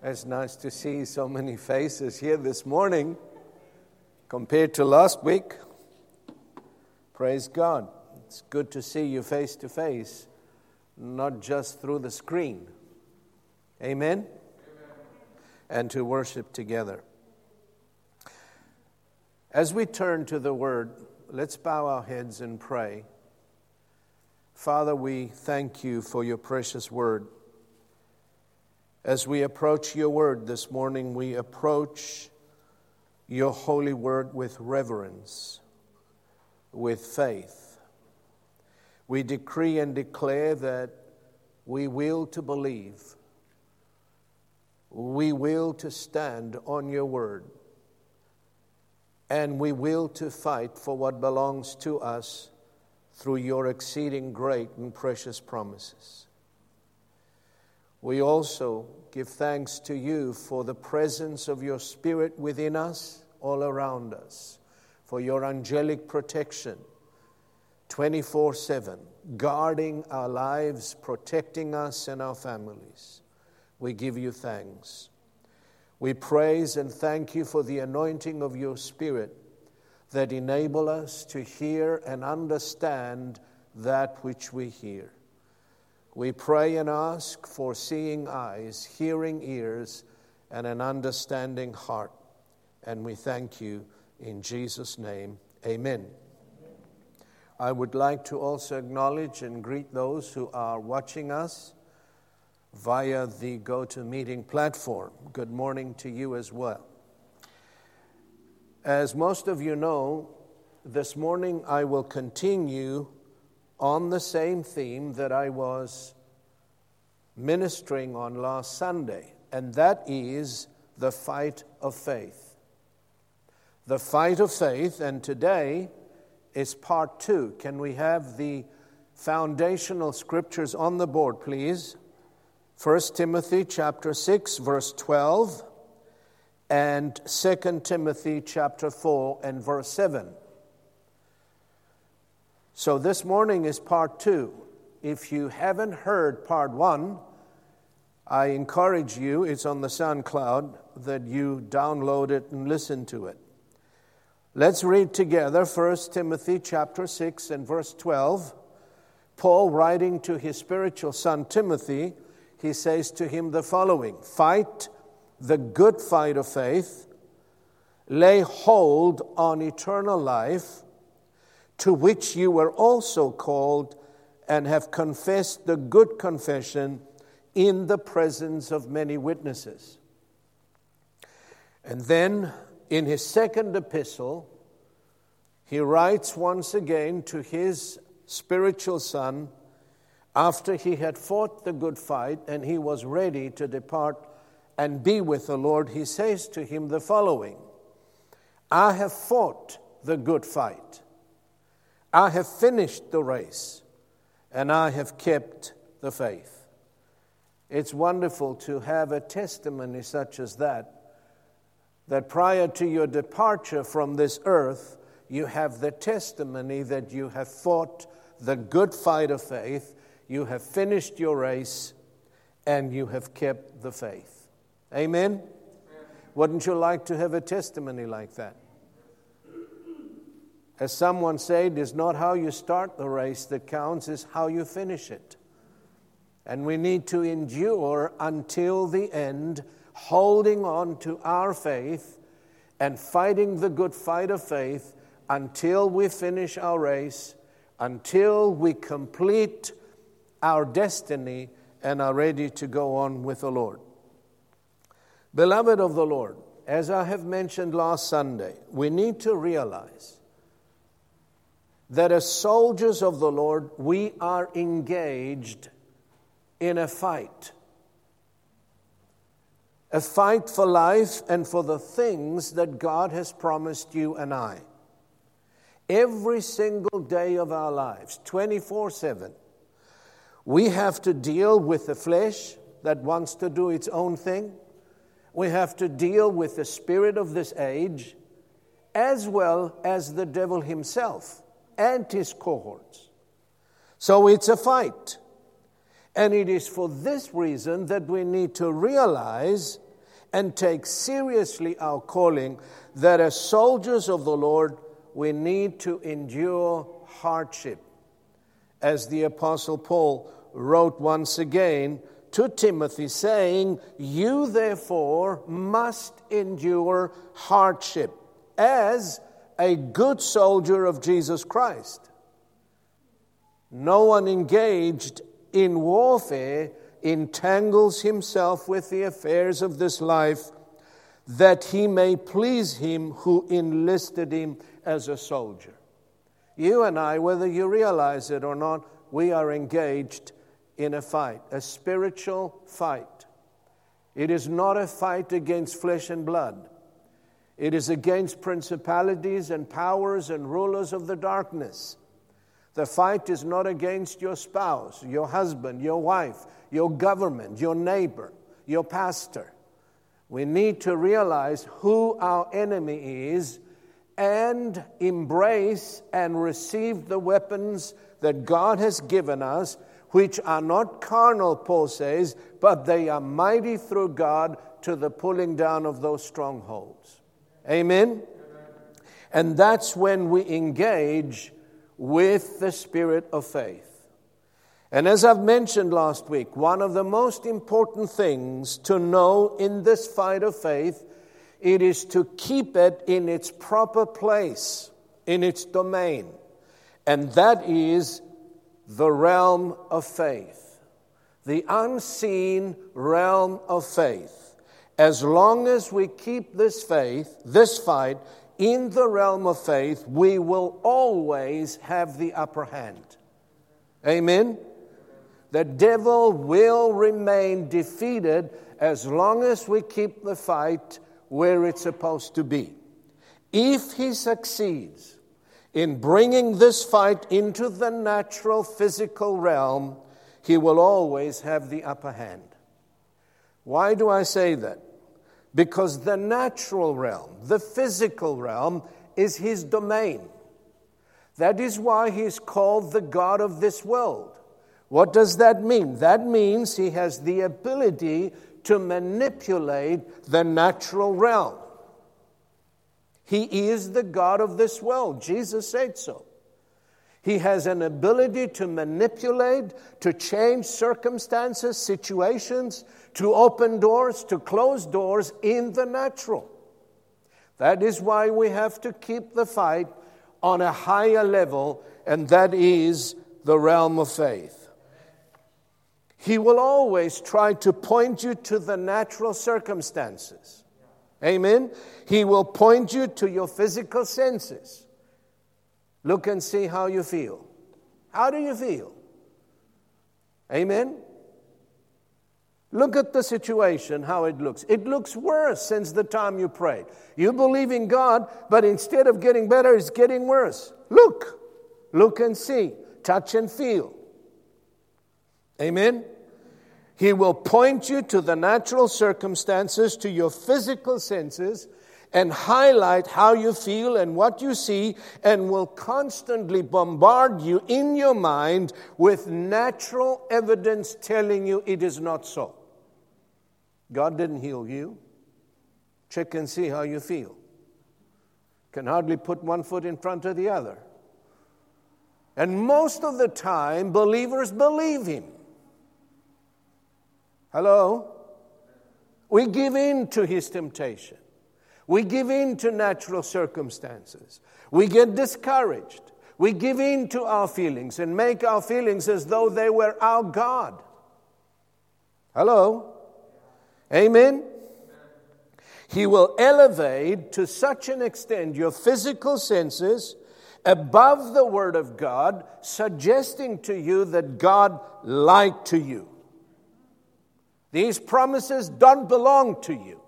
It's nice to see so many faces here this morning compared to last week. Praise God. It's good to see you face to face, not just through the screen. Amen? Amen? And to worship together. As we turn to the Word, let's bow our heads and pray. Father, we thank you for your precious Word. As we approach your word this morning, we approach your holy word with reverence, with faith. We decree and declare that we will to believe, we will to stand on your word, and we will to fight for what belongs to us through your exceeding great and precious promises. We also give thanks to you for the presence of your Spirit within us, all around us, for your angelic protection 24 7, guarding our lives, protecting us and our families. We give you thanks. We praise and thank you for the anointing of your Spirit that enable us to hear and understand that which we hear. We pray and ask for seeing eyes, hearing ears, and an understanding heart. And we thank you in Jesus' name. Amen. I would like to also acknowledge and greet those who are watching us via the GoToMeeting platform. Good morning to you as well. As most of you know, this morning I will continue on the same theme that I was ministering on last Sunday, and that is the fight of faith. The fight of faith, and today is part two. Can we have the foundational scriptures on the board, please? 1 Timothy chapter 6 verse 12 and 2 Timothy chapter 4 and verse 7. So this morning is part two. If you haven't heard part one, I encourage you, it's on the SoundCloud, that you download it and listen to it. Let's read together 1 Timothy chapter 6 and verse 12. Paul writing to his spiritual son Timothy, he says to him the following Fight the good fight of faith, lay hold on eternal life to which you were also called and have confessed the good confession in the presence of many witnesses. And then in his second epistle, he writes once again to his spiritual son after he had fought the good fight and he was ready to depart and be with the Lord. He says to him the following I have fought the good fight. I have finished the race and I have kept the faith. It's wonderful to have a testimony such as that, that prior to your departure from this earth, you have the testimony that you have fought the good fight of faith, you have finished your race, and you have kept the faith. Amen? Wouldn't you like to have a testimony like that? As someone said, it's not how you start the race that counts, it's how you finish it. And we need to endure until the end, holding on to our faith and fighting the good fight of faith until we finish our race, until we complete our destiny and are ready to go on with the Lord. Beloved of the Lord, as I have mentioned last Sunday, we need to realize that as soldiers of the Lord, we are engaged in a fight. a fight for life and for the things that God has promised you and I. Every single day of our lives, 24 7, we have to deal with the flesh that wants to do its own thing. We have to deal with the spirit of this age, as well as the devil himself and his cohorts. So it's a fight. And it is for this reason that we need to realize and take seriously our calling that as soldiers of the Lord, we need to endure hardship. As the Apostle Paul wrote once again to Timothy, saying, You therefore must endure hardship as a good soldier of Jesus Christ. No one engaged in warfare entangles himself with the affairs of this life that he may please him who enlisted him as a soldier. You and I, whether you realize it or not, we are engaged in a fight, a spiritual fight. It is not a fight against flesh and blood. It is against principalities and powers and rulers of the darkness. The fight is not against your spouse, your husband, your wife, your government, your neighbor, your pastor. We need to realize who our enemy is and embrace and receive the weapons that God has given us, which are not carnal, Paul says, but they are mighty through God to the pulling down of those strongholds. Amen? And that's when we engage with the spirit of faith. And as I've mentioned last week, one of the most important things to know in this fight of faith it is to keep it in its proper place, in its domain. And that is the realm of faith, the unseen realm of faith. As long as we keep this faith, this fight, in the realm of faith, we will always have the upper hand. Amen? The devil will remain defeated as long as we keep the fight where it's supposed to be. If he succeeds in bringing this fight into the natural physical realm, he will always have the upper hand. Why do I say that? Because the natural realm, the physical realm, is his domain. That is why he is called the God of this world. What does that mean? That means he has the ability to manipulate the natural realm. He is the God of this world. Jesus said so. He has an ability to manipulate, to change circumstances, situations, to open doors, to close doors in the natural. That is why we have to keep the fight on a higher level, and that is the realm of faith. He will always try to point you to the natural circumstances. Amen? He will point you to your physical senses. Look and see how you feel. How do you feel? Amen? Look at the situation, how it looks. It looks worse since the time you prayed. You believe in God, but instead of getting better, it's getting worse. Look, look and see, touch and feel. Amen? He will point you to the natural circumstances, to your physical senses, and highlight how you feel and what you see, and will constantly bombard you in your mind with natural evidence telling you it is not so. God didn't heal you. Check and see how you feel. Can hardly put one foot in front of the other. And most of the time, believers believe Him. Hello? We give in to His temptation. We give in to natural circumstances. We get discouraged. We give in to our feelings and make our feelings as though they were our God. Hello? Amen? He will elevate to such an extent your physical senses above the Word of God, suggesting to you that God lied to you. These promises don't belong to you.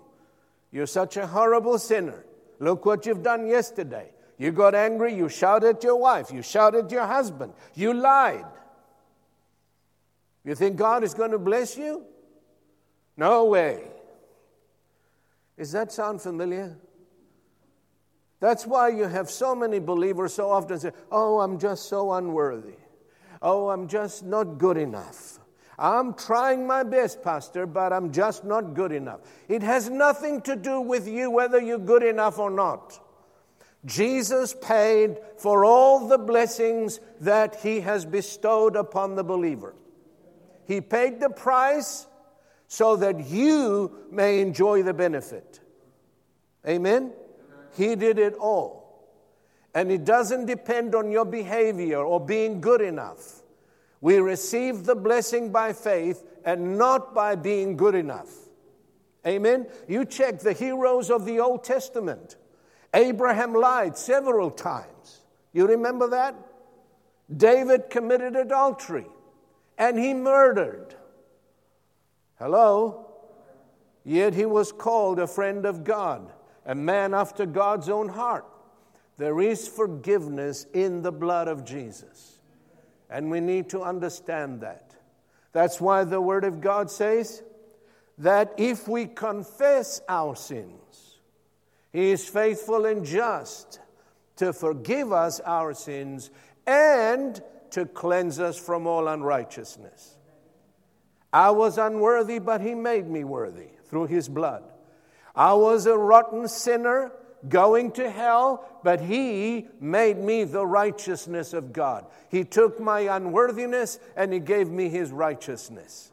You're such a horrible sinner. Look what you've done yesterday. You got angry, you shouted at your wife, you shouted at your husband, you lied. You think God is going to bless you? No way. Does that sound familiar? That's why you have so many believers so often say, Oh, I'm just so unworthy. Oh, I'm just not good enough. I'm trying my best, Pastor, but I'm just not good enough. It has nothing to do with you whether you're good enough or not. Jesus paid for all the blessings that he has bestowed upon the believer. He paid the price so that you may enjoy the benefit. Amen? He did it all. And it doesn't depend on your behavior or being good enough. We receive the blessing by faith and not by being good enough. Amen? You check the heroes of the Old Testament. Abraham lied several times. You remember that? David committed adultery and he murdered. Hello? Yet he was called a friend of God, a man after God's own heart. There is forgiveness in the blood of Jesus. And we need to understand that. That's why the Word of God says that if we confess our sins, He is faithful and just to forgive us our sins and to cleanse us from all unrighteousness. I was unworthy, but He made me worthy through His blood. I was a rotten sinner going to hell, but He made me the righteousness of God. He took my unworthiness and He gave me His righteousness.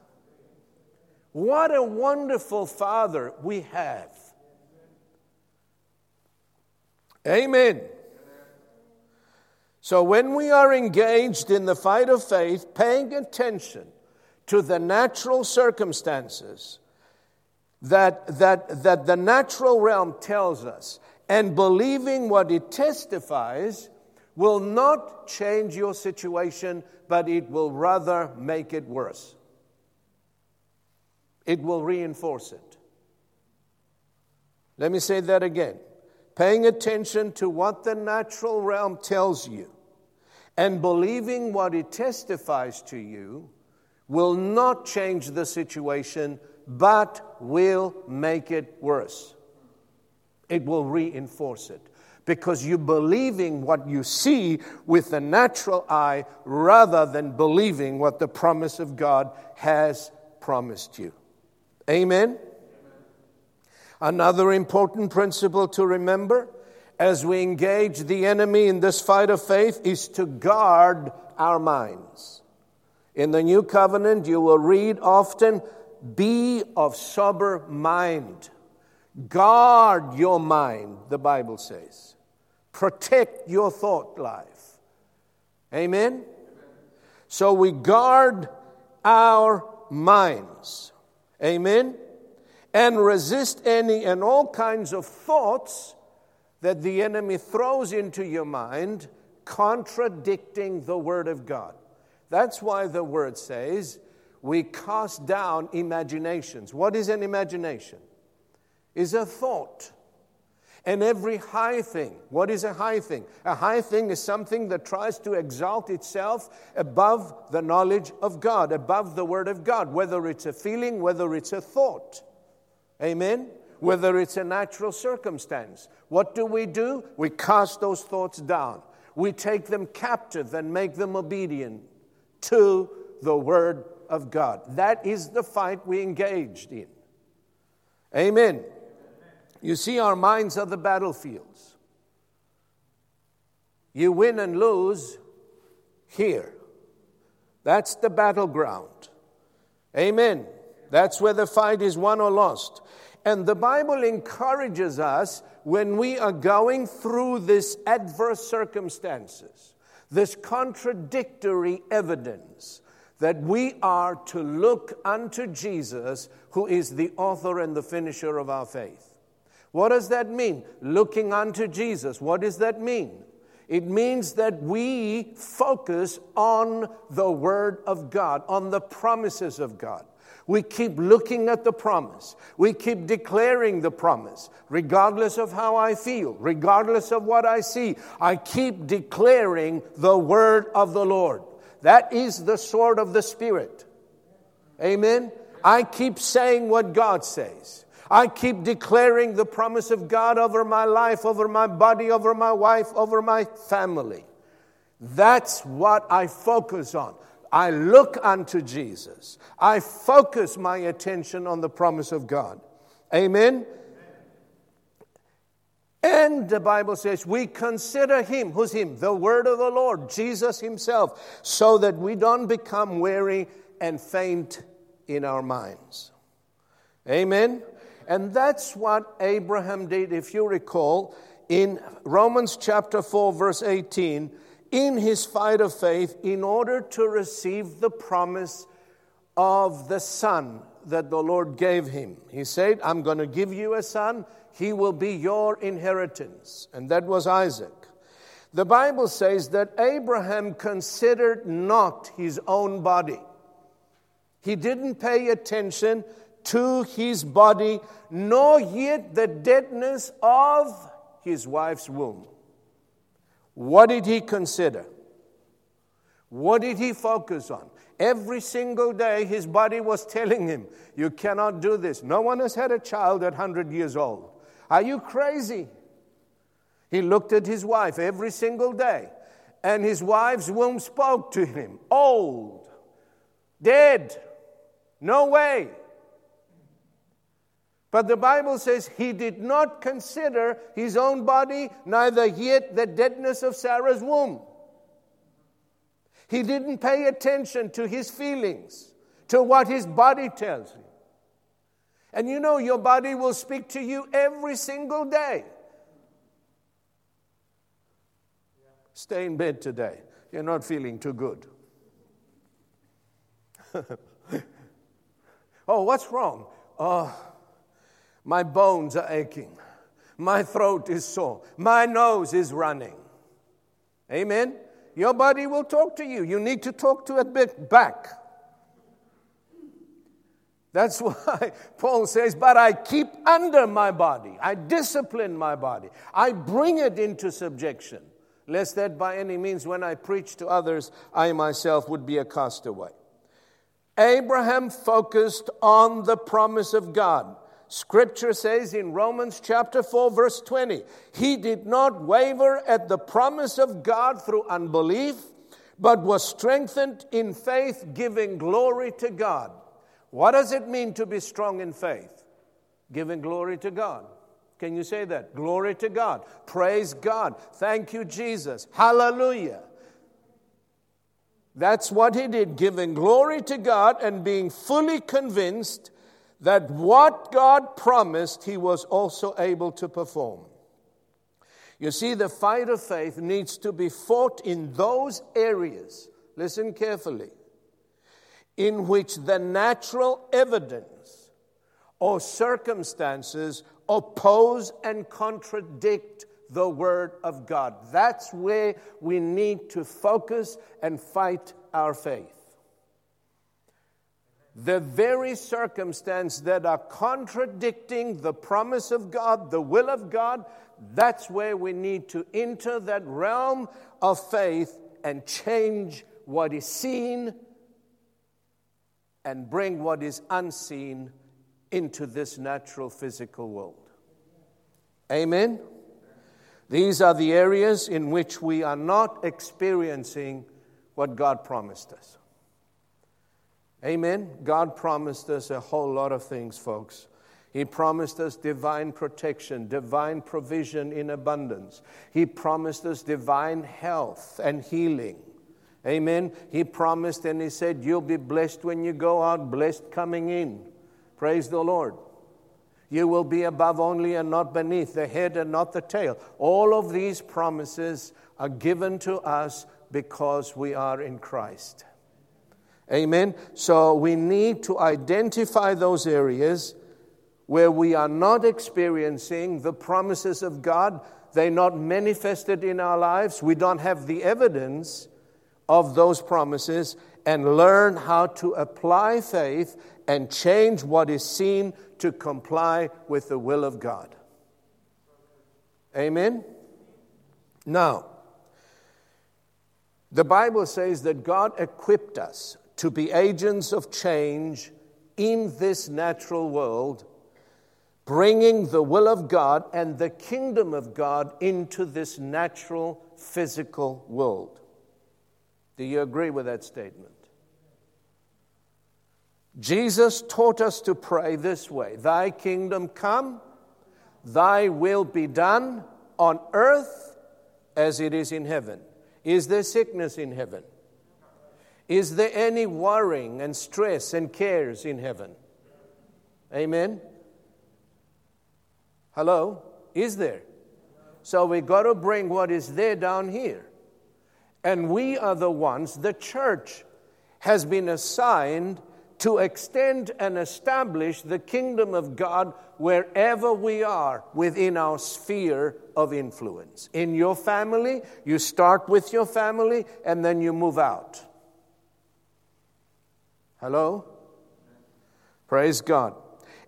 What a wonderful Father we have. Amen. So, when we are engaged in the fight of faith, paying attention to the natural circumstances that, that, that the natural realm tells us and believing what it testifies will not change your situation, but it will rather make it worse. It will reinforce it. Let me say that again. Paying attention to what the natural realm tells you and believing what it testifies to you will not change the situation, but will make it worse. It will reinforce it because you're believing what you see with the natural eye rather than believing what the promise of God has promised you. Amen? Another important principle to remember as we engage the enemy in this fight of faith is to guard our minds. In the New Covenant, you will read often, be of sober mind. Guard your mind, the Bible says. Protect your thought life. Amen? So we guard our minds. Amen? And resist any and all kinds of thoughts that the enemy throws into your mind contradicting the Word of God. That's why the Word says we cast down imaginations. What is an imagination? is a thought. And every high thing, what is a high thing? A high thing is something that tries to exalt itself above the knowledge of God, above the Word of God, whether it's a feeling, whether it's a thought. Amen? Whether it's a natural circumstance. What do we do? We cast those thoughts down. We take them captive and make them obedient to the Word of God. That is the fight we engaged in. Amen. You see, our minds are the battlefields. You win and lose here. That's the battleground. Amen. That's where the fight is won or lost. And the Bible encourages us when we are going through this adverse circumstances, this contradictory evidence, that we are to look unto Jesus, who is the author and the finisher of our faith. What does that mean? Looking unto Jesus. What does that mean? It means that we focus on the Word of God, on the promises of God. We keep looking at the promise. We keep declaring the promise, regardless of how I feel, regardless of what I see. I keep declaring the word of the Lord. That is the sword of the Spirit. Amen. I keep saying what God says. I keep declaring the promise of God over my life, over my body, over my wife, over my family. That's what I focus on. I look unto Jesus. I focus my attention on the promise of God. Amen. And the Bible says we consider him. Who's him? The word of the Lord, Jesus himself, so that we don't become weary and faint in our minds. Amen. And that's what Abraham did, if you recall, in Romans chapter 4, verse 18, in his fight of faith, in order to receive the promise of the son that the Lord gave him. He said, I'm going to give you a son, he will be your inheritance. And that was Isaac. The Bible says that Abraham considered not his own body. He didn't pay attention to his body, nor yet the deadness of his wife's womb. What did he consider? What did he focus on? Every single day, his body was telling him, You cannot do this. No one has had a child at 100 years old. Are you crazy? He looked at his wife every single day, and his wife's womb spoke to him old, dead, no way. But the Bible says he did not consider his own body, neither yet the deadness of Sarah's womb. He didn't pay attention to his feelings, to what his body tells him. And you know, your body will speak to you every single day. Stay in bed today. You're not feeling too good. oh, what's wrong? Oh, my bones are aching. My throat is sore. My nose is running. Amen? Your body will talk to you. You need to talk to it bit back. That's why Paul says, But I keep under my body. I discipline my body. I bring it into subjection, lest that by any means, when I preach to others, I myself would be a castaway. Abraham focused on the promise of God. Scripture says in Romans chapter 4, verse 20, he did not waver at the promise of God through unbelief, but was strengthened in faith, giving glory to God. What does it mean to be strong in faith? Giving glory to God. Can you say that? Glory to God. Praise God. Thank you, Jesus. Hallelujah. That's what he did, giving glory to God and being fully convinced that what God promised, he was also able to perform. You see, the fight of faith needs to be fought in those areas, listen carefully, in which the natural evidence or circumstances oppose and contradict the Word of God. That's where we need to focus and fight our faith the very circumstance that are contradicting the promise of God, the will of God, that's where we need to enter that realm of faith and change what is seen and bring what is unseen into this natural physical world. Amen? These are the areas in which we are not experiencing what God promised us. Amen. God promised us a whole lot of things, folks. He promised us divine protection, divine provision in abundance. He promised us divine health and healing. Amen. He promised and He said, You'll be blessed when you go out, blessed coming in. Praise the Lord. You will be above only and not beneath, the head and not the tail. All of these promises are given to us because we are in Christ. Amen. So we need to identify those areas where we are not experiencing the promises of God. They're not manifested in our lives. We don't have the evidence of those promises and learn how to apply faith and change what is seen to comply with the will of God. Amen? Now, the Bible says that God equipped us to be agents of change in this natural world, bringing the will of God and the kingdom of God into this natural physical world. Do you agree with that statement? Jesus taught us to pray this way Thy kingdom come, thy will be done on earth as it is in heaven. Is there sickness in heaven? Is there any worrying and stress and cares in heaven? Amen? Hello? Is there? So we got to bring what is there down here. And we are the ones, the church has been assigned to extend and establish the kingdom of God wherever we are within our sphere of influence. In your family, you start with your family and then you move out. Hello? Praise God.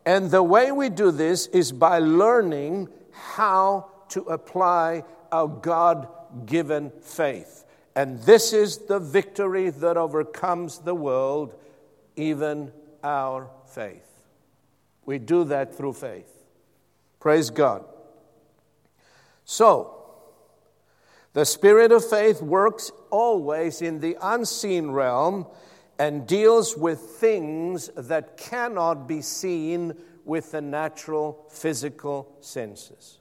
And the way we do this is by learning how to apply our God given faith. And this is the victory that overcomes the world even our faith. We do that through faith. Praise God. So, the spirit of faith works always in the unseen realm and deals with things that cannot be seen with the natural physical senses.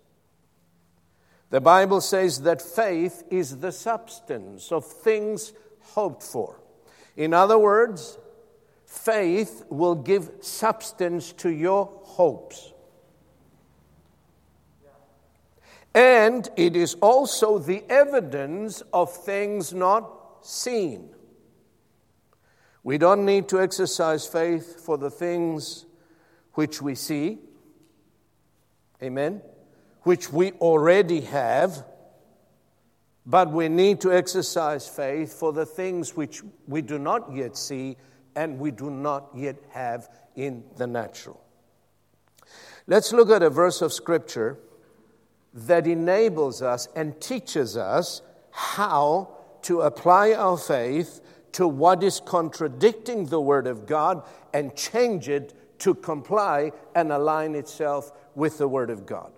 The Bible says that faith is the substance of things hoped for. In other words, Faith will give substance to your hopes. And it is also the evidence of things not seen. We don't need to exercise faith for the things which we see. Amen. Which we already have. But we need to exercise faith for the things which we do not yet see and we do not yet have in the natural. Let's look at a verse of Scripture that enables us and teaches us how to apply our faith to what is contradicting the Word of God and change it to comply and align itself with the Word of God.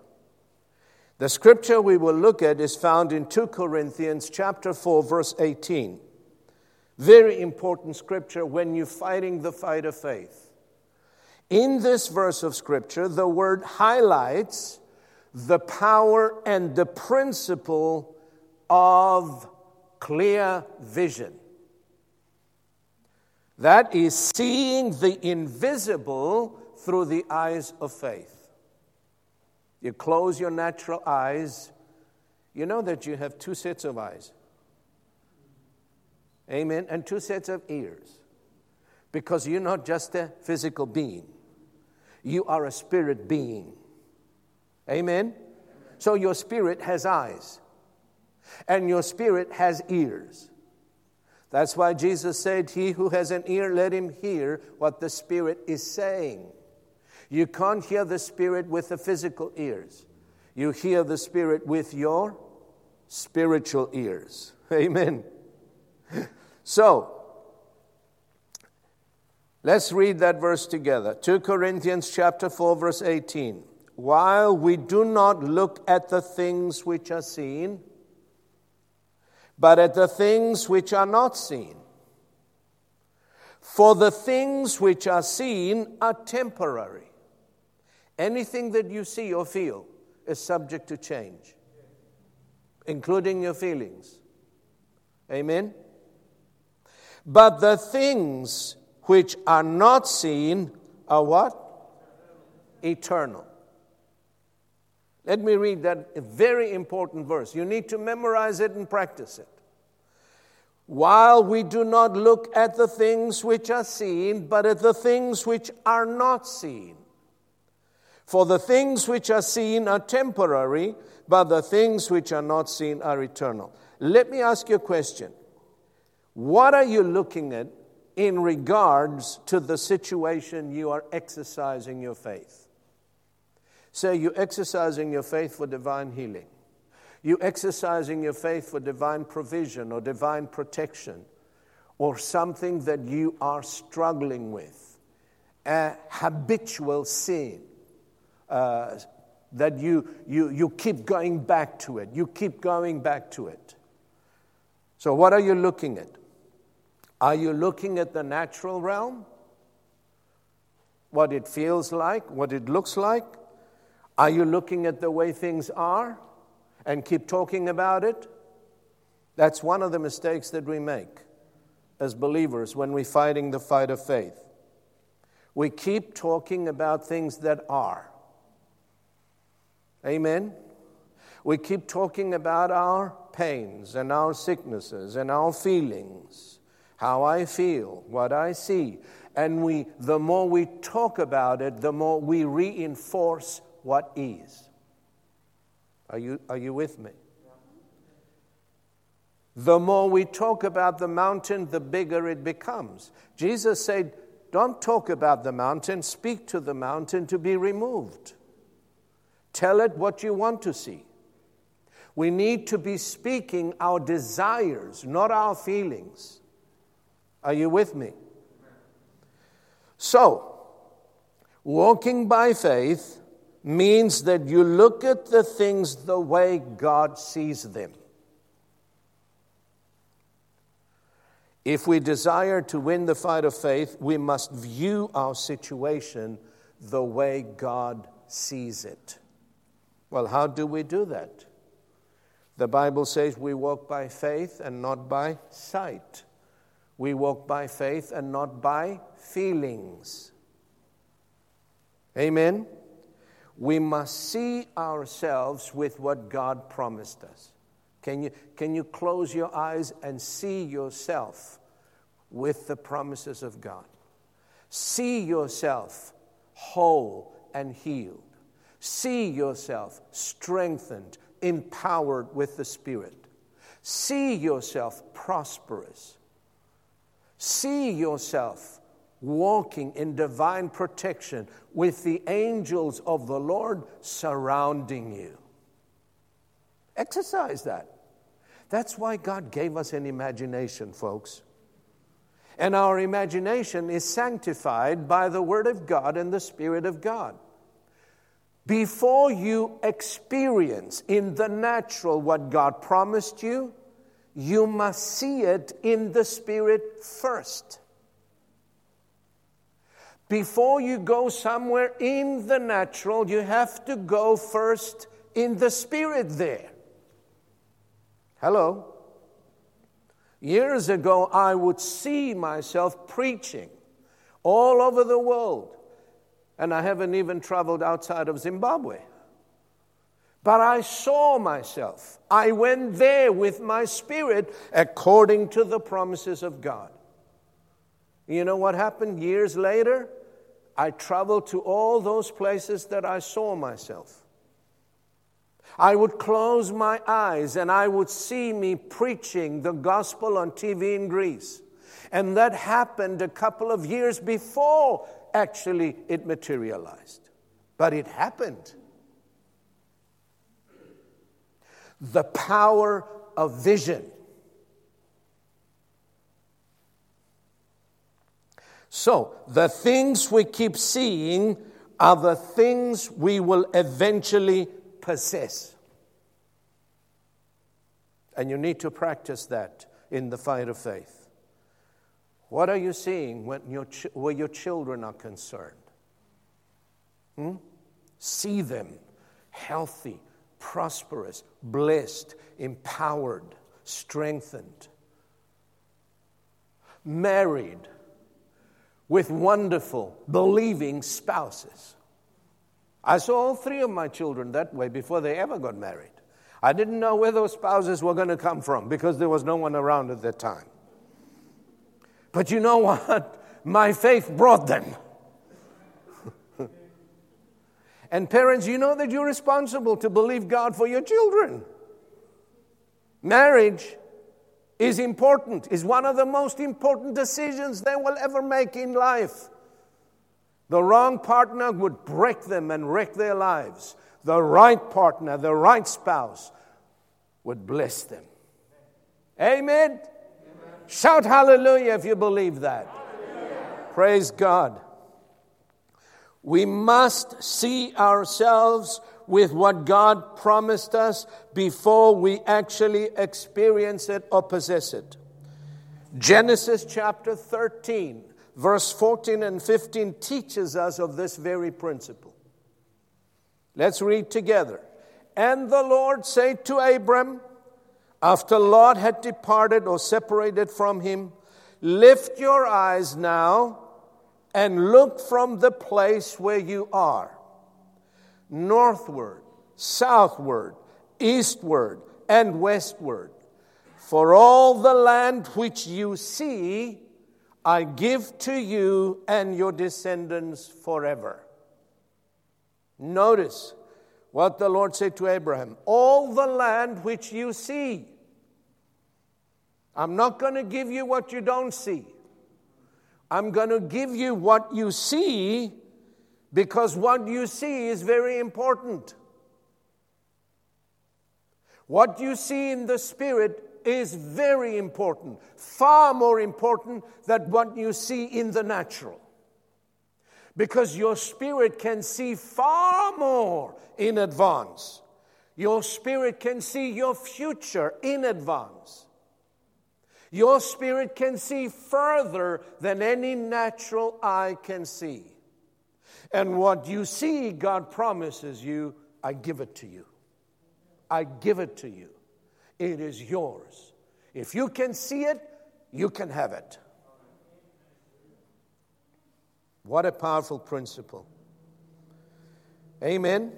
The scripture we will look at is found in 2 Corinthians chapter 4 verse 18. Very important scripture when you're fighting the fight of faith. In this verse of scripture, the word highlights the power and the principle of clear vision. That is seeing the invisible through the eyes of faith. You close your natural eyes, you know that you have two sets of eyes Amen. And two sets of ears. Because you're not just a physical being, you are a spirit being. Amen. So your spirit has eyes, and your spirit has ears. That's why Jesus said, He who has an ear, let him hear what the Spirit is saying. You can't hear the Spirit with the physical ears, you hear the Spirit with your spiritual ears. Amen. So, let's read that verse together. 2 Corinthians chapter 4 verse 18. While we do not look at the things which are seen, but at the things which are not seen. For the things which are seen are temporary. Anything that you see or feel is subject to change, including your feelings. Amen? But the things which are not seen are what? Eternal. Let me read that very important verse. You need to memorize it and practice it. While we do not look at the things which are seen, but at the things which are not seen. For the things which are seen are temporary, but the things which are not seen are eternal. Let me ask you a question what are you looking at in regards to the situation you are exercising your faith. Say, you're exercising your faith for divine healing. You're exercising your faith for divine provision or divine protection or something that you are struggling with, a habitual sin. Uh, that you, you, you keep going back to it. You keep going back to it. So, what are you looking at? Are you looking at the natural realm? What it feels like, what it looks like? Are you looking at the way things are and keep talking about it? That's one of the mistakes that we make as believers when we're fighting the fight of faith. We keep talking about things that are. Amen? We keep talking about our pains and our sicknesses and our feelings, how I feel, what I see. And we, the more we talk about it, the more we reinforce what is. Are you, are you with me? The more we talk about the mountain, the bigger it becomes. Jesus said, Don't talk about the mountain, speak to the mountain to be removed. Tell it what you want to see. We need to be speaking our desires, not our feelings. Are you with me? So, walking by faith means that you look at the things the way God sees them. If we desire to win the fight of faith, we must view our situation the way God sees it. Well, how do we do that? The Bible says we walk by faith and not by sight. We walk by faith and not by feelings. Amen? We must see ourselves with what God promised us. Can you, can you close your eyes and see yourself with the promises of God? See yourself whole and healed. See yourself strengthened, empowered with the Spirit. See yourself prosperous. See yourself walking in divine protection with the angels of the Lord surrounding you. Exercise that. That's why God gave us an imagination, folks. And our imagination is sanctified by the Word of God and the Spirit of God. Before you experience in the natural what God promised you, you must see it in the Spirit first. Before you go somewhere in the natural, you have to go first in the Spirit there. Hello? Years ago, I would see myself preaching all over the world and I haven't even traveled outside of Zimbabwe. But I saw myself. I went there with my spirit according to the promises of God. You know what happened years later? I traveled to all those places that I saw myself. I would close my eyes and I would see me preaching the gospel on TV in Greece. And that happened a couple of years before actually it materialized. But it happened. The power of vision. So, the things we keep seeing are the things we will eventually possess. And you need to practice that in the fight of faith. What are you seeing when your ch- where your children are concerned? Hmm? See them healthy, prosperous, blessed, empowered, strengthened, married with wonderful, believing spouses. I saw all three of my children that way before they ever got married. I didn't know where those spouses were going to come from because there was no one around at that time. But you know what? My faith brought them. and parents, you know that you're responsible to believe God for your children. Marriage is important, is one of the most important decisions they will ever make in life. The wrong partner would break them and wreck their lives. The right partner, the right spouse, would bless them. Amen. Amen. Shout hallelujah if you believe that. Hallelujah. Praise God. We must see ourselves with what God promised us before we actually experience it or possess it. Genesis chapter 13, verse 14 and 15 teaches us of this very principle. Let's read together. And the Lord said to Abram, after Lot had departed or separated from him, Lift your eyes now and look from the place where you are northward, southward, eastward, and westward. For all the land which you see, I give to you and your descendants forever. Notice what the Lord said to Abraham all the land which you see. I'm not going to give you what you don't see. I'm going to give you what you see because what you see is very important. What you see in the spirit is very important, far more important than what you see in the natural. Because your spirit can see far more in advance. Your spirit can see your future in advance. Your spirit can see further than any natural eye can see. And what you see, God promises you, I give it to you. I give it to you. It is yours. If you can see it, you can have it. What a powerful principle. Amen.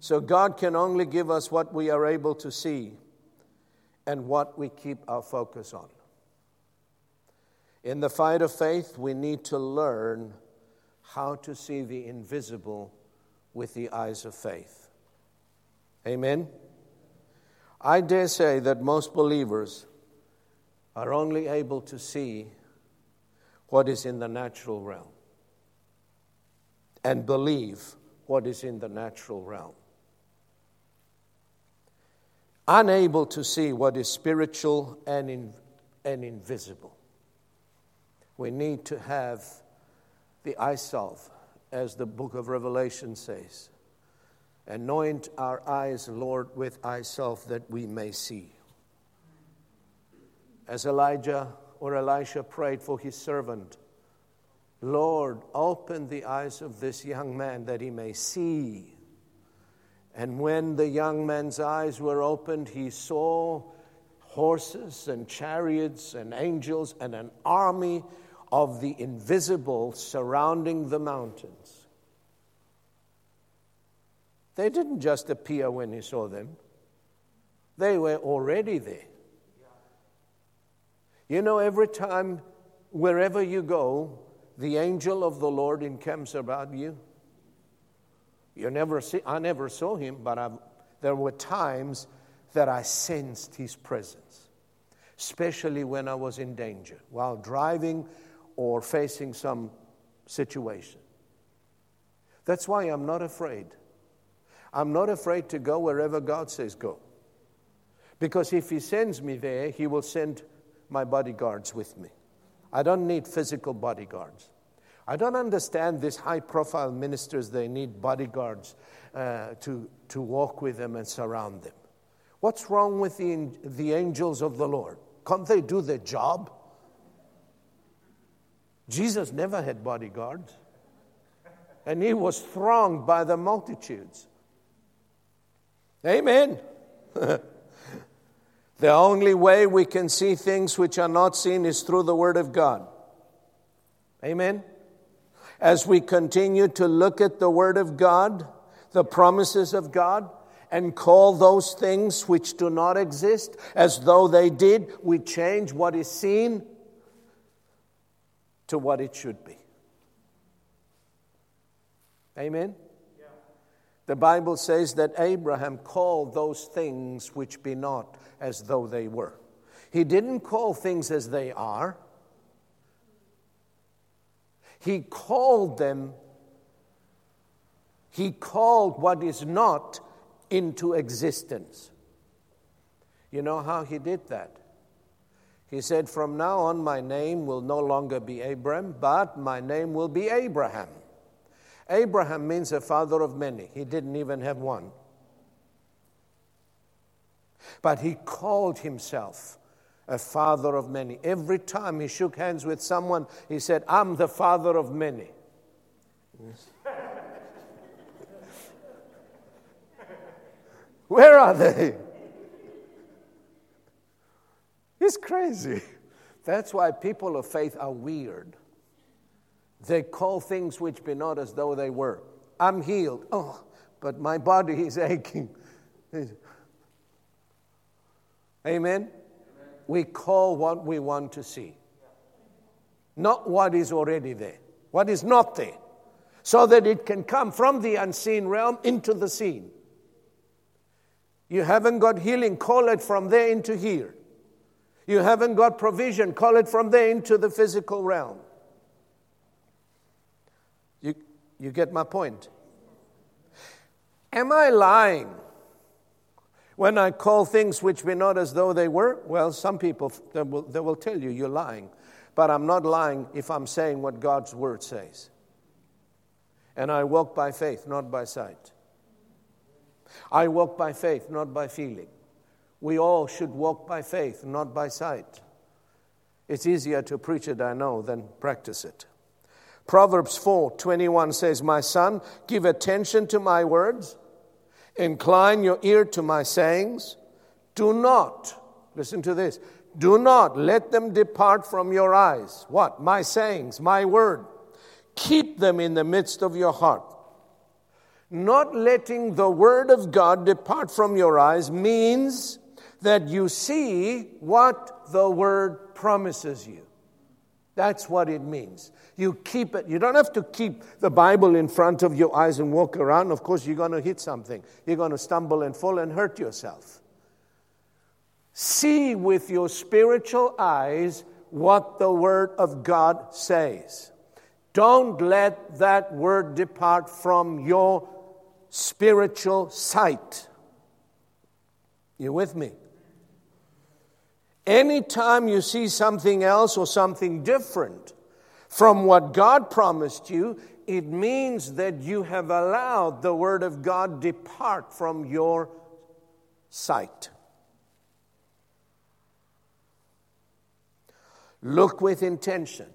So, God can only give us what we are able to see and what we keep our focus on. In the fight of faith, we need to learn how to see the invisible with the eyes of faith. Amen? I dare say that most believers are only able to see what is in the natural realm and believe what is in the natural realm unable to see what is spiritual and, in, and invisible. We need to have the eye salve, as the book of Revelation says. Anoint our eyes, Lord, with eye salve that we may see. As Elijah or Elisha prayed for his servant, Lord, open the eyes of this young man that he may see and when the young man's eyes were opened, he saw horses and chariots and angels and an army of the invisible surrounding the mountains. They didn't just appear when he saw them, they were already there. You know, every time, wherever you go, the angel of the Lord encamps about you. You never see, I never saw him, but I've, there were times that I sensed his presence, especially when I was in danger, while driving or facing some situation. That's why I'm not afraid. I'm not afraid to go wherever God says go. Because if He sends me there, He will send my bodyguards with me. I don't need physical bodyguards. I don't understand these high profile ministers, they need bodyguards uh, to, to walk with them and surround them. What's wrong with the, the angels of the Lord? Can't they do their job? Jesus never had bodyguards, and he was thronged by the multitudes. Amen. the only way we can see things which are not seen is through the Word of God. Amen as we continue to look at the Word of God, the promises of God, and call those things which do not exist as though they did, we change what is seen to what it should be. Amen? Yeah. The Bible says that Abraham called those things which be not as though they were. He didn't call things as they are, He called them, He called what is not into existence. You know how He did that? He said, From now on, my name will no longer be Abram, but my name will be Abraham. Abraham means a father of many. He didn't even have one. But he called himself a father of many. Every time he shook hands with someone, he said, I'm the father of many. Where are they? It's crazy. That's why people of faith are weird. They call things which be not as though they were. I'm healed. Oh, but my body is aching. Amen? We call what we want to see, not what is already there, what is not there, so that it can come from the unseen realm into the seen. You haven't got healing, call it from there into here. You haven't got provision, call it from there into the physical realm. You, you get my point? Am I lying when I call things which be not as though they were? Well, some people they will, they will tell you you're lying. But I'm not lying if I'm saying what God's word says. And I walk by faith, not by sight. I walk by faith, not by feeling. We all should walk by faith, not by sight. It's easier to preach it, I know, than practice it. Proverbs 4 21 says, My son, give attention to my words, incline your ear to my sayings. Do not, listen to this, do not let them depart from your eyes. What? My sayings, my word. Keep them in the midst of your heart. Not letting the word of God depart from your eyes means that you see what the word promises you. That's what it means. You keep it. You don't have to keep the Bible in front of your eyes and walk around. Of course, you're going to hit something. You're going to stumble and fall and hurt yourself. See with your spiritual eyes what the Word of God says. Don't let that word depart from your spiritual sight. You with me? Anytime you see something else or something different from what God promised you, it means that you have allowed the Word of God depart from your sight. Look with intention.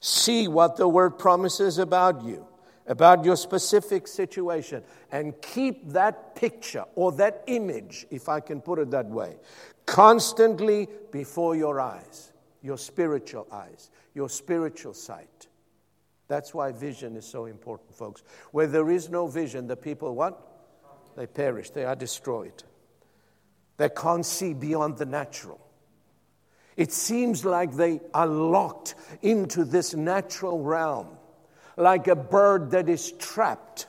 See what the Word promises about you, about your specific situation, and keep that picture or that image, if I can put it that way, constantly before your eyes, your spiritual eyes, your spiritual sight. That's why vision is so important, folks. Where there is no vision, the people what? They perish, they are destroyed. They can't see beyond the natural. It seems like they are locked into this natural realm, like a bird that is trapped,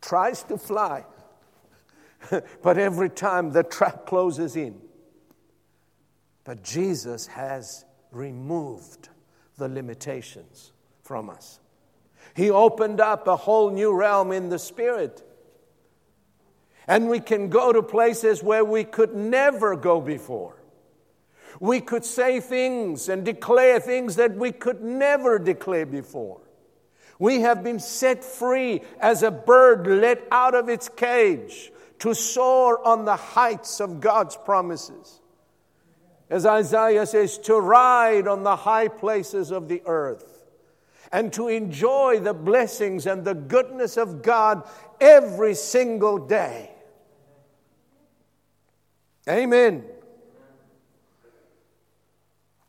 tries to fly, but every time the trap closes in. But Jesus has removed the limitations from us. He opened up a whole new realm in the Spirit. And we can go to places where we could never go before. We could say things and declare things that we could never declare before. We have been set free as a bird let out of its cage to soar on the heights of God's promises. As Isaiah says, to ride on the high places of the earth and to enjoy the blessings and the goodness of God every single day. Amen.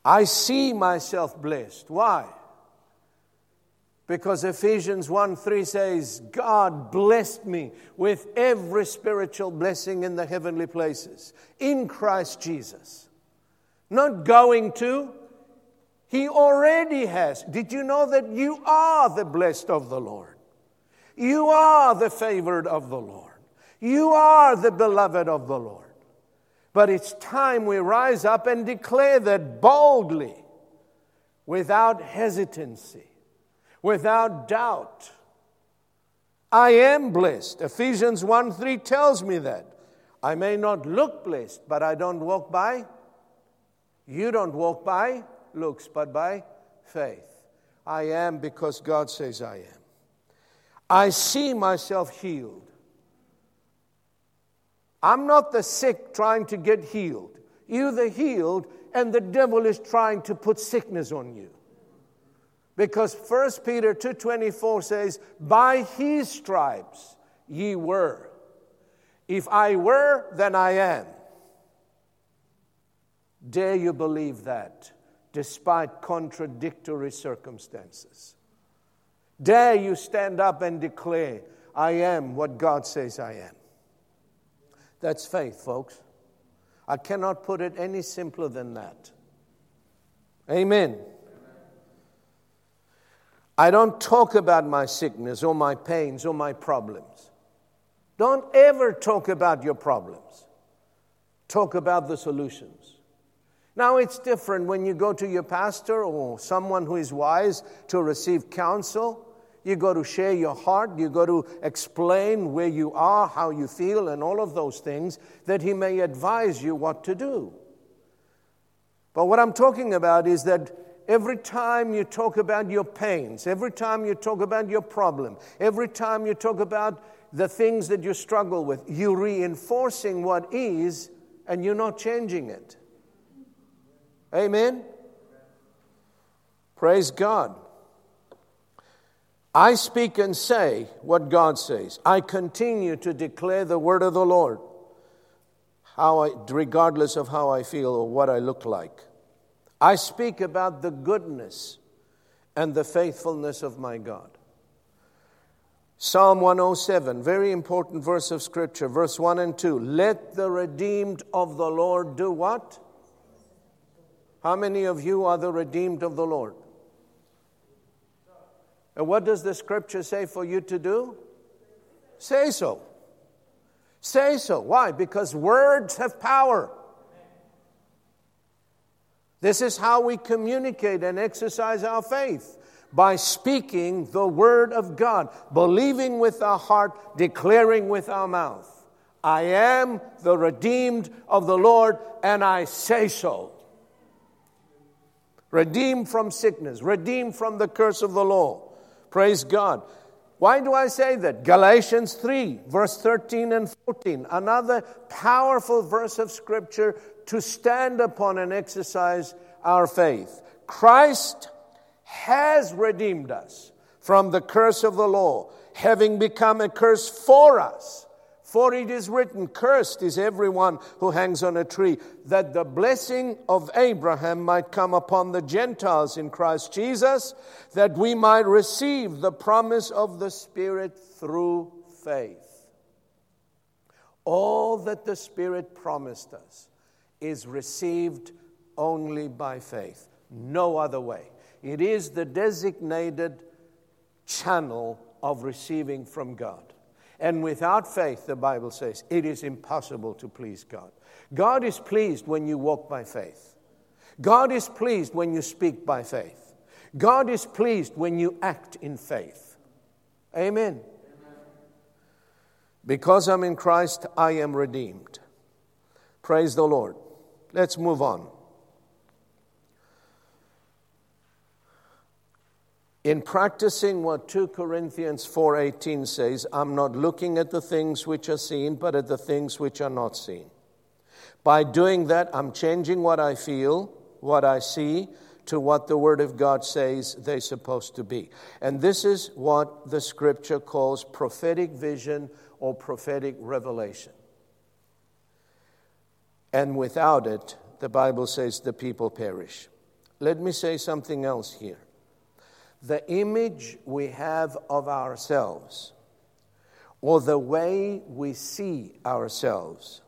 I see myself blessed. Why? Because Ephesians 1 3 says, God blessed me with every spiritual blessing in the heavenly places in Christ Jesus. Not going to, He already has. Did you know that you are the blessed of the Lord? You are the favored of the Lord. You are the beloved of the Lord. But it's time we rise up and declare that boldly, without hesitancy, without doubt. I am blessed. Ephesians 1 3 tells me that. I may not look blessed, but I don't walk by. You don't walk by looks, but by faith. I am because God says I am. I see myself healed. I'm not the sick trying to get healed. You're the healed, and the devil is trying to put sickness on you. Because 1 Peter 2:24 says, "By his stripes ye were." If I were, then I am. Dare you believe that, despite contradictory circumstances? Dare you stand up and declare, I am what God says I am? That's faith, folks. I cannot put it any simpler than that. Amen. I don't talk about my sickness or my pains or my problems. Don't ever talk about your problems. Talk about the solutions. Now, it's different when you go to your pastor or someone who is wise to receive counsel. You go to share your heart. You go to explain where you are, how you feel, and all of those things that he may advise you what to do. But what I'm talking about is that every time you talk about your pains, every time you talk about your problem, every time you talk about the things that you struggle with, you're reinforcing what is and you're not changing it. Amen? Praise God. I speak and say what God says. I continue to declare the word of the Lord, how I, regardless of how I feel or what I look like. I speak about the goodness and the faithfulness of my God. Psalm 107, very important verse of Scripture, verse 1 and 2. Let the redeemed of the Lord do what? How many of you are the redeemed of the Lord? And what does the scripture say for you to do? Say so. Say so. Why? Because words have power. This is how we communicate and exercise our faith by speaking the word of God, believing with our heart, declaring with our mouth. I am the redeemed of the Lord, and I say so. Redeemed from sickness, redeemed from the curse of the law. Praise God. Why do I say that? Galatians 3, verse 13 and 14, another powerful verse of Scripture to stand upon and exercise our faith. Christ has redeemed us from the curse of the law, having become a curse for us. For it is written, Cursed is everyone who hangs on a tree, that the blessing of Abraham might come upon the Gentiles in Christ Jesus, that we might receive the promise of the Spirit through faith. All that the Spirit promised us is received only by faith, no other way. It is the designated channel of receiving from God. And without faith, the Bible says, it is impossible to please God. God is pleased when you walk by faith. God is pleased when you speak by faith. God is pleased when you act in faith. Amen. Because I'm in Christ, I am redeemed. Praise the Lord. Let's move on. In practicing what 2 Corinthians 4:18 says, I'm not looking at the things which are seen, but at the things which are not seen. By doing that, I'm changing what I feel, what I see, to what the Word of God says they're supposed to be. And this is what the Scripture calls prophetic vision or prophetic revelation. And without it, the Bible says the people perish. Let me say something else here the image we have of ourselves or the way we see ourselves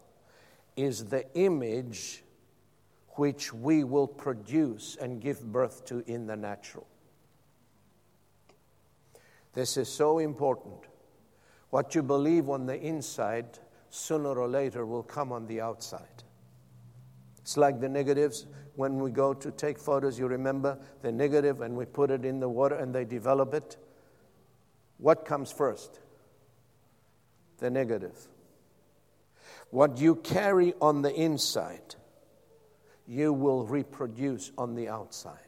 is the image which we will produce and give birth to in the natural. This is so important. What you believe on the inside, sooner or later, will come on the outside. It's like the negatives. When we go to take photos, you remember the negative and we put it in the water and they develop it. What comes first? The negative. What you carry on the inside, you will reproduce on the outside.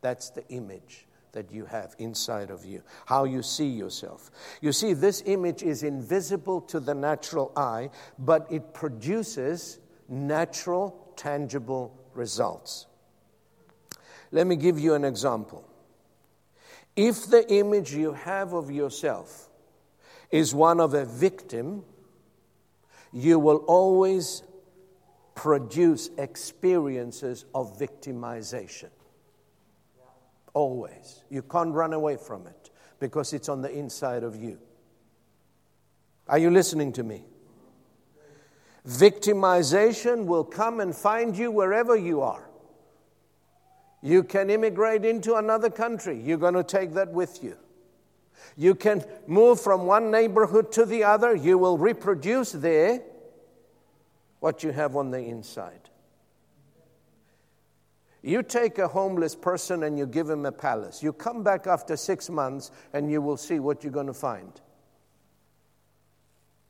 That's the image that you have inside of you, how you see yourself. You see, this image is invisible to the natural eye, but it produces natural, tangible results. Let me give you an example. If the image you have of yourself is one of a victim, you will always produce experiences of victimization. Always. You can't run away from it because it's on the inside of you. Are you listening to me? Victimization will come and find you wherever you are. You can immigrate into another country, you're going to take that with you. You can move from one neighborhood to the other, you will reproduce there what you have on the inside. You take a homeless person and you give him a palace. You come back after six months and you will see what you're going to find.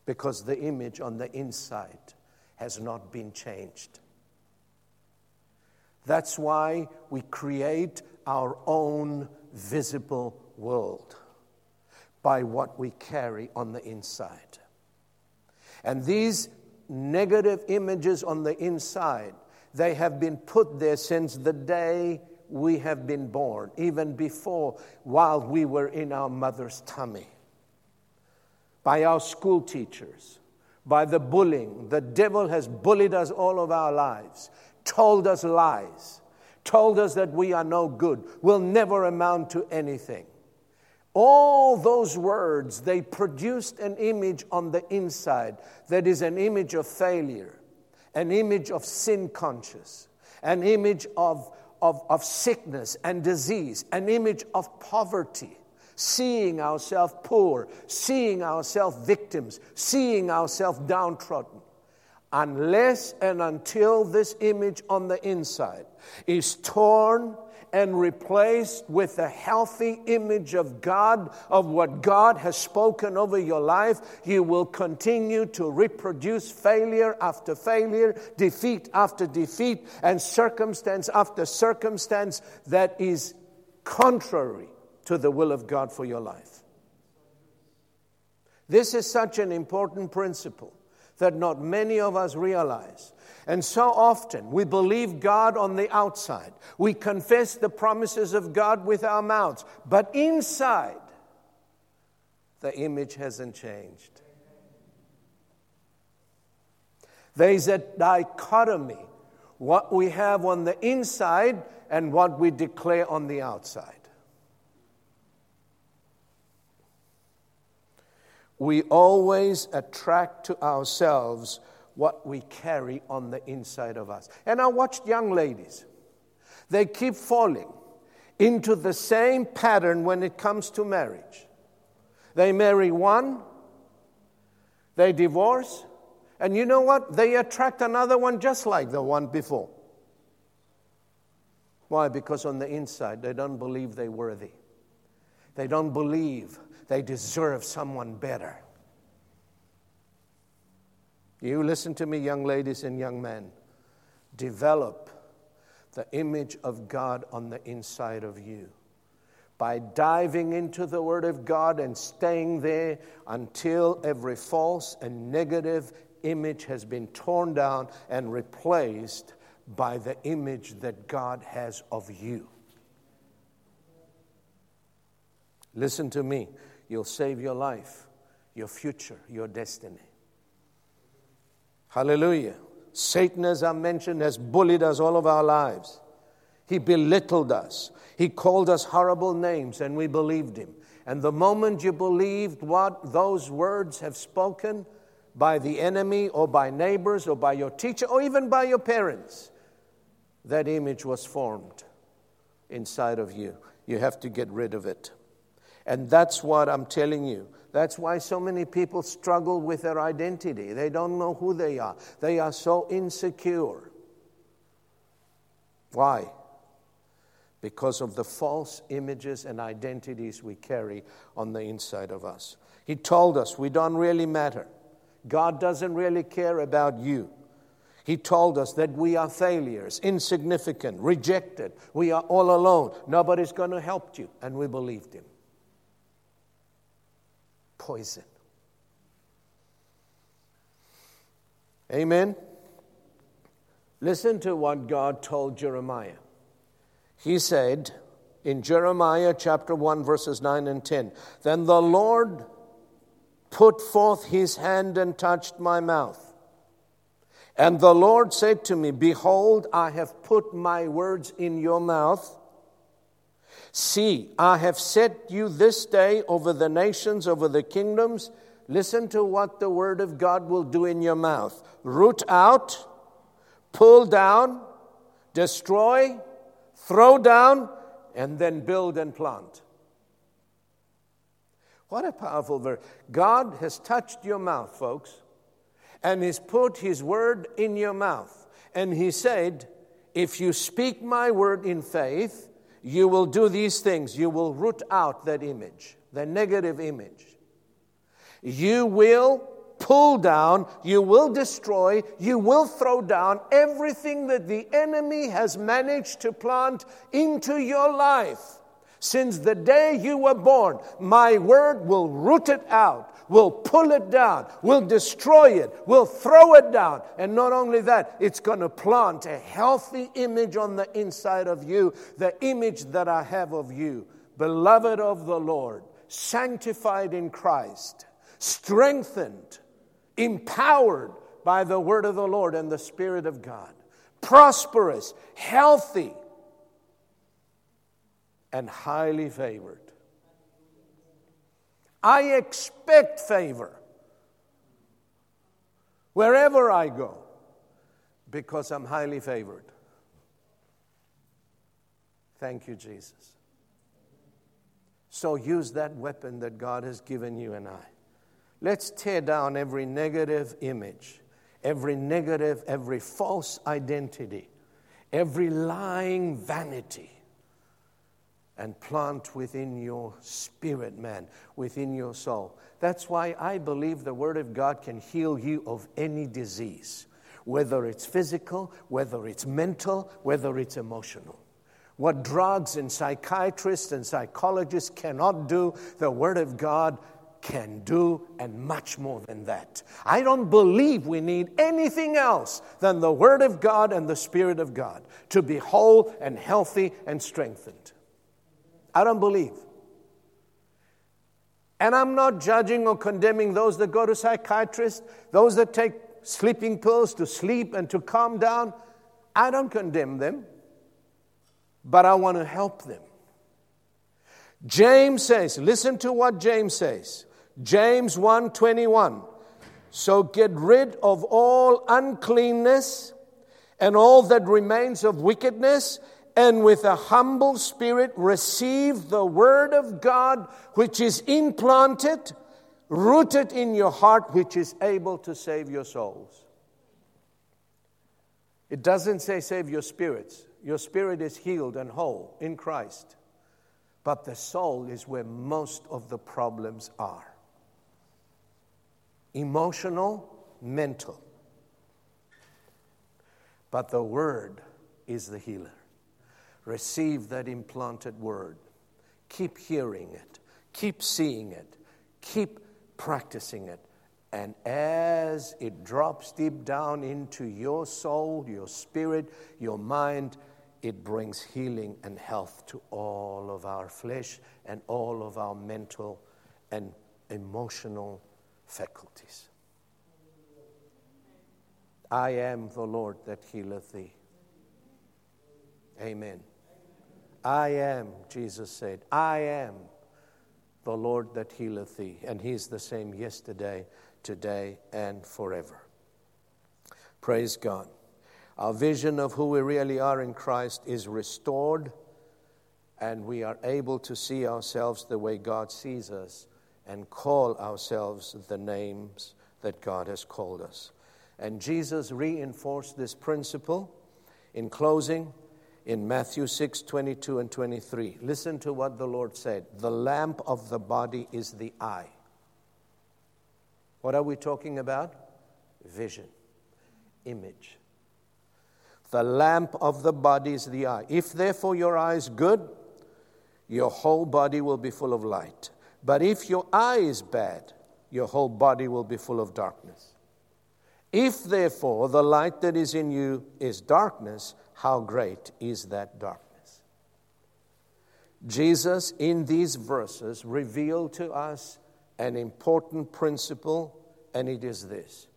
Because the image on the inside has not been changed. That's why we create our own visible world by what we carry on the inside. And these negative images on the inside they have been put there since the day we have been born, even before, while we were in our mother's tummy. By our school teachers, by the bullying. The devil has bullied us all of our lives, told us lies, told us that we are no good, will never amount to anything. All those words, they produced an image on the inside that is an image of failure an image of sin conscious, an image of, of, of sickness and disease, an image of poverty, seeing ourselves poor, seeing ourselves victims, seeing ourselves downtrodden. Unless and until this image on the inside is torn and replaced with a healthy image of God, of what God has spoken over your life, you will continue to reproduce failure after failure, defeat after defeat, and circumstance after circumstance that is contrary to the will of God for your life. This is such an important principle that not many of us realize. And so often we believe God on the outside. We confess the promises of God with our mouths. But inside, the image hasn't changed. There's a dichotomy what we have on the inside and what we declare on the outside. We always attract to ourselves what we carry on the inside of us. And I watched young ladies, they keep falling into the same pattern when it comes to marriage. They marry one, they divorce, and you know what? They attract another one just like the one before. Why? Because on the inside, they don't believe they're worthy. They don't believe they deserve someone better. You listen to me, young ladies and young men. Develop the image of God on the inside of you by diving into the Word of God and staying there until every false and negative image has been torn down and replaced by the image that God has of you. Listen to me, you'll save your life, your future, your destiny. Hallelujah. Satan, as I mentioned, has bullied us all of our lives. He belittled us. He called us horrible names, and we believed him. And the moment you believed what those words have spoken by the enemy, or by neighbors, or by your teacher, or even by your parents, that image was formed inside of you. You have to get rid of it. And that's what I'm telling you. That's why so many people struggle with their identity. They don't know who they are, they are so insecure. Why? Because of the false images and identities we carry on the inside of us. He told us we don't really matter. God doesn't really care about you. He told us that we are failures, insignificant, rejected. We are all alone. Nobody's going to help you. And we believed him. Poison. Amen. Listen to what God told Jeremiah. He said in Jeremiah chapter 1, verses 9 and 10 Then the Lord put forth his hand and touched my mouth. And the Lord said to me, Behold, I have put my words in your mouth. See, I have set you this day over the nations, over the kingdoms. Listen to what the word of God will do in your mouth root out, pull down, destroy, throw down, and then build and plant. What a powerful verse. God has touched your mouth, folks and He's put His word in your mouth. And He said, If you speak my word in faith, you will do these things. You will root out that image, the negative image. You will pull down, you will destroy, you will throw down everything that the enemy has managed to plant into your life. Since the day you were born, my word will root it out We'll pull it down. We'll destroy it. We'll throw it down. And not only that, it's going to plant a healthy image on the inside of you, the image that I have of you, beloved of the Lord, sanctified in Christ, strengthened, empowered by the word of the Lord and the Spirit of God, prosperous, healthy, and highly favored. I expect favor wherever I go because I'm highly favored. Thank you, Jesus. So use that weapon that God has given you and I. Let's tear down every negative image, every negative, every false identity, every lying vanity and plant within your spirit, man, within your soul. That's why I believe the Word of God can heal you of any disease, whether it's physical, whether it's mental, whether it's emotional. What drugs and psychiatrists and psychologists cannot do, the Word of God can do, and much more than that. I don't believe we need anything else than the Word of God and the Spirit of God to be whole and healthy and strengthened. I don't believe. And I'm not judging or condemning those that go to psychiatrists, those that take sleeping pills to sleep and to calm down. I don't condemn them, but I want to help them. James says, listen to what James says. James 1:21. So get rid of all uncleanness and all that remains of wickedness and with a humble spirit receive the word of God, which is implanted, rooted in your heart, which is able to save your souls. It doesn't say save your spirits. Your spirit is healed and whole in Christ. But the soul is where most of the problems are emotional, mental. But the Word is the healer receive that implanted word. Keep hearing it, keep seeing it, keep practicing it. And as it drops deep down into your soul, your spirit, your mind, it brings healing and health to all of our flesh and all of our mental and emotional faculties. I am the Lord that healeth thee. Amen. I am, Jesus said, I am the Lord that healeth thee. And he's the same yesterday, today, and forever. Praise God. Our vision of who we really are in Christ is restored, and we are able to see ourselves the way God sees us and call ourselves the names that God has called us. And Jesus reinforced this principle. In closing, in Matthew 6 22 and 23. Listen to what the Lord said The lamp of the body is the eye. What are we talking about? Vision, image. The lamp of the body is the eye. If therefore your eye is good, your whole body will be full of light. But if your eye is bad, your whole body will be full of darkness. If therefore the light that is in you is darkness, how great is that darkness? Jesus, in these verses, revealed to us an important principle, and it is this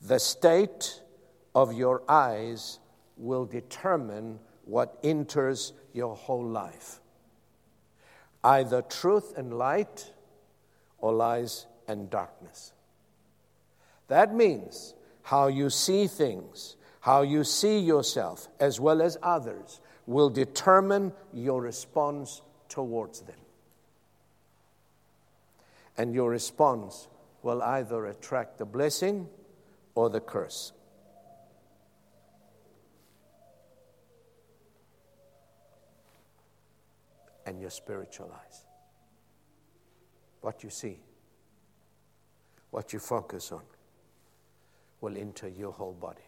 the state of your eyes will determine what enters your whole life either truth and light or lies and darkness. That means how you see things, how you see yourself, as well as others, will determine your response towards them. And your response will either attract the blessing or the curse. And your spiritual eyes. What you see, what you focus on, will enter your whole body.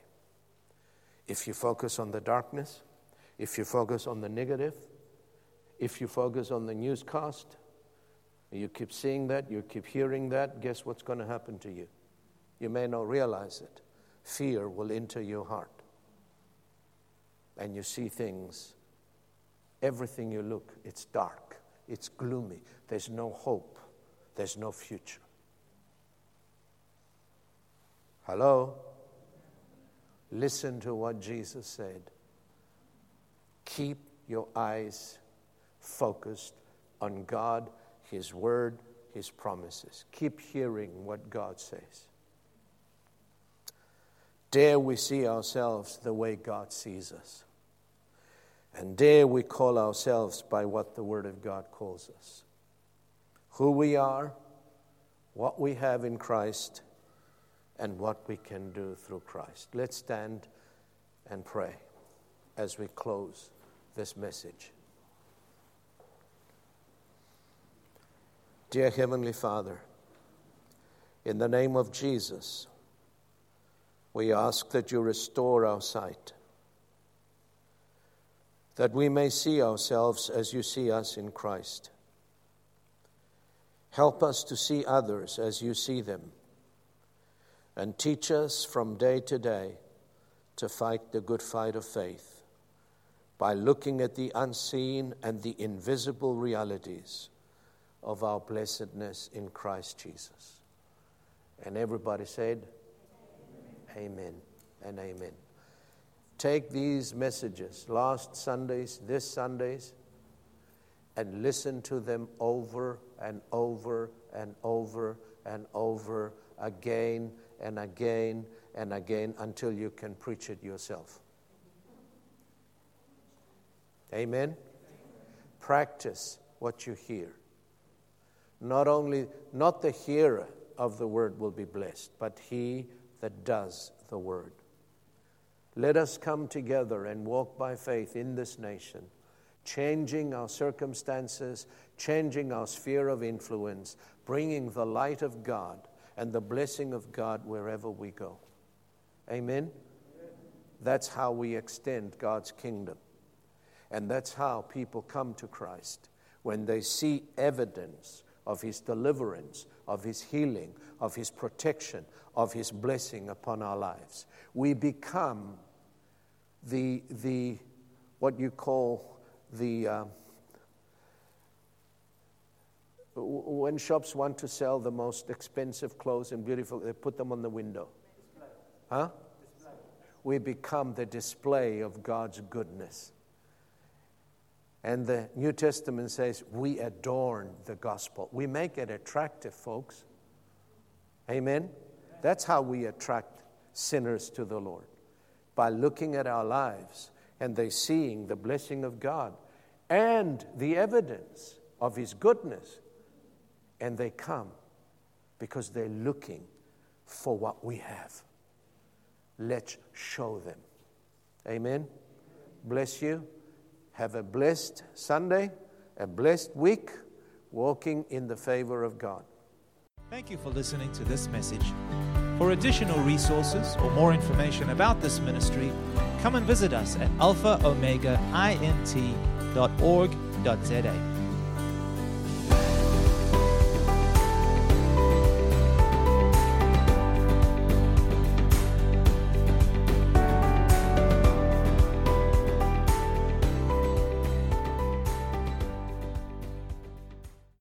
If you focus on the darkness, if you focus on the negative, if you focus on the newscast, you keep seeing that, you keep hearing that, guess what's going to happen to you? You may not realize it. Fear will enter your heart. And you see things, everything you look, it's dark, it's gloomy, there's no hope, there's no future. Hello? Listen to what Jesus said. Keep your eyes focused on God, His Word, His promises. Keep hearing what God says. Dare we see ourselves the way God sees us. And dare we call ourselves by what the Word of God calls us. Who we are, what we have in Christ, and what we can do through Christ. Let's stand and pray as we close this message. Dear Heavenly Father, in the name of Jesus, we ask that you restore our sight, that we may see ourselves as you see us in Christ. Help us to see others as you see them and teach us from day to day to fight the good fight of faith by looking at the unseen and the invisible realities of our blessedness in Christ Jesus. And everybody said, Amen, amen and amen. Take these messages, last Sundays, this Sundays, and listen to them over and over and over and over again and again and again until you can preach it yourself. Amen? Practice what you hear. Not only, not the hearer of the word will be blessed, but he that does the word. Let us come together and walk by faith in this nation, changing our circumstances, changing our sphere of influence, bringing the light of God and the blessing of God wherever we go. Amen? That's how we extend God's kingdom. And that's how people come to Christ when they see evidence of His deliverance, of His healing, of His protection, of His blessing upon our lives. We become the, the what you call the. Uh, when shops want to sell the most expensive clothes and beautiful, they put them on the window. Display. Huh? Display. We become the display of God's goodness. And the New Testament says we adorn the gospel. We make it attractive, folks. Amen? That's how we attract sinners to the Lord by looking at our lives and they seeing the blessing of God and the evidence of His goodness and they come because they're looking for what we have. Let's show them. Amen. bless you. Have a blessed Sunday, a blessed week, walking in the favor of God. Thank you for listening to this message. For additional resources or more information about this ministry, come and visit us at alphaomegaint.org.za.